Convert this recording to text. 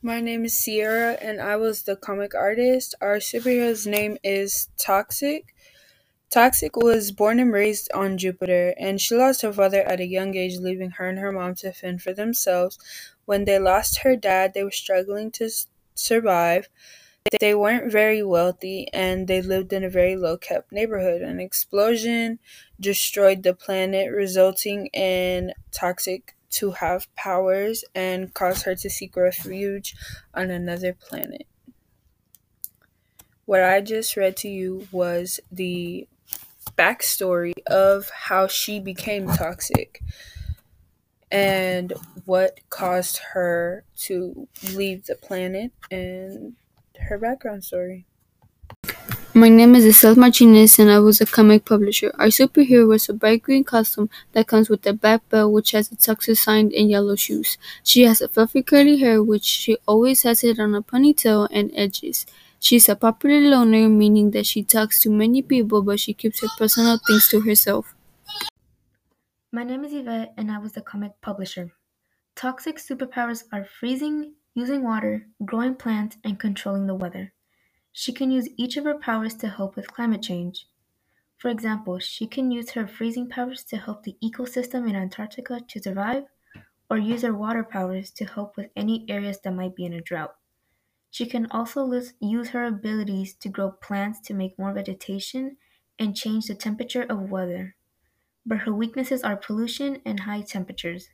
My name is Sierra, and I was the comic artist. Our superhero's name is Toxic. Toxic was born and raised on Jupiter, and she lost her father at a young age, leaving her and her mom to fend for themselves. When they lost her dad, they were struggling to survive. They weren't very wealthy, and they lived in a very low kept neighborhood. An explosion destroyed the planet, resulting in Toxic to have powers and cause her to seek refuge on another planet. What I just read to you was the backstory of how she became toxic and what caused her to leave the planet and her background story. My name is Estelle Martinez and I was a comic publisher. Our superhero wears a bright green costume that comes with a black belt which has a Tuxer sign and yellow shoes. She has a fluffy curly hair which she always has it on a ponytail and edges. She's a popular loner, meaning that she talks to many people but she keeps her personal things to herself. My name is Yvette, and I was the comic publisher. Toxic superpowers are freezing, using water, growing plants, and controlling the weather. She can use each of her powers to help with climate change. For example, she can use her freezing powers to help the ecosystem in Antarctica to survive, or use her water powers to help with any areas that might be in a drought. She can also use her abilities to grow plants to make more vegetation and change the temperature of weather but her weaknesses are pollution and high temperatures.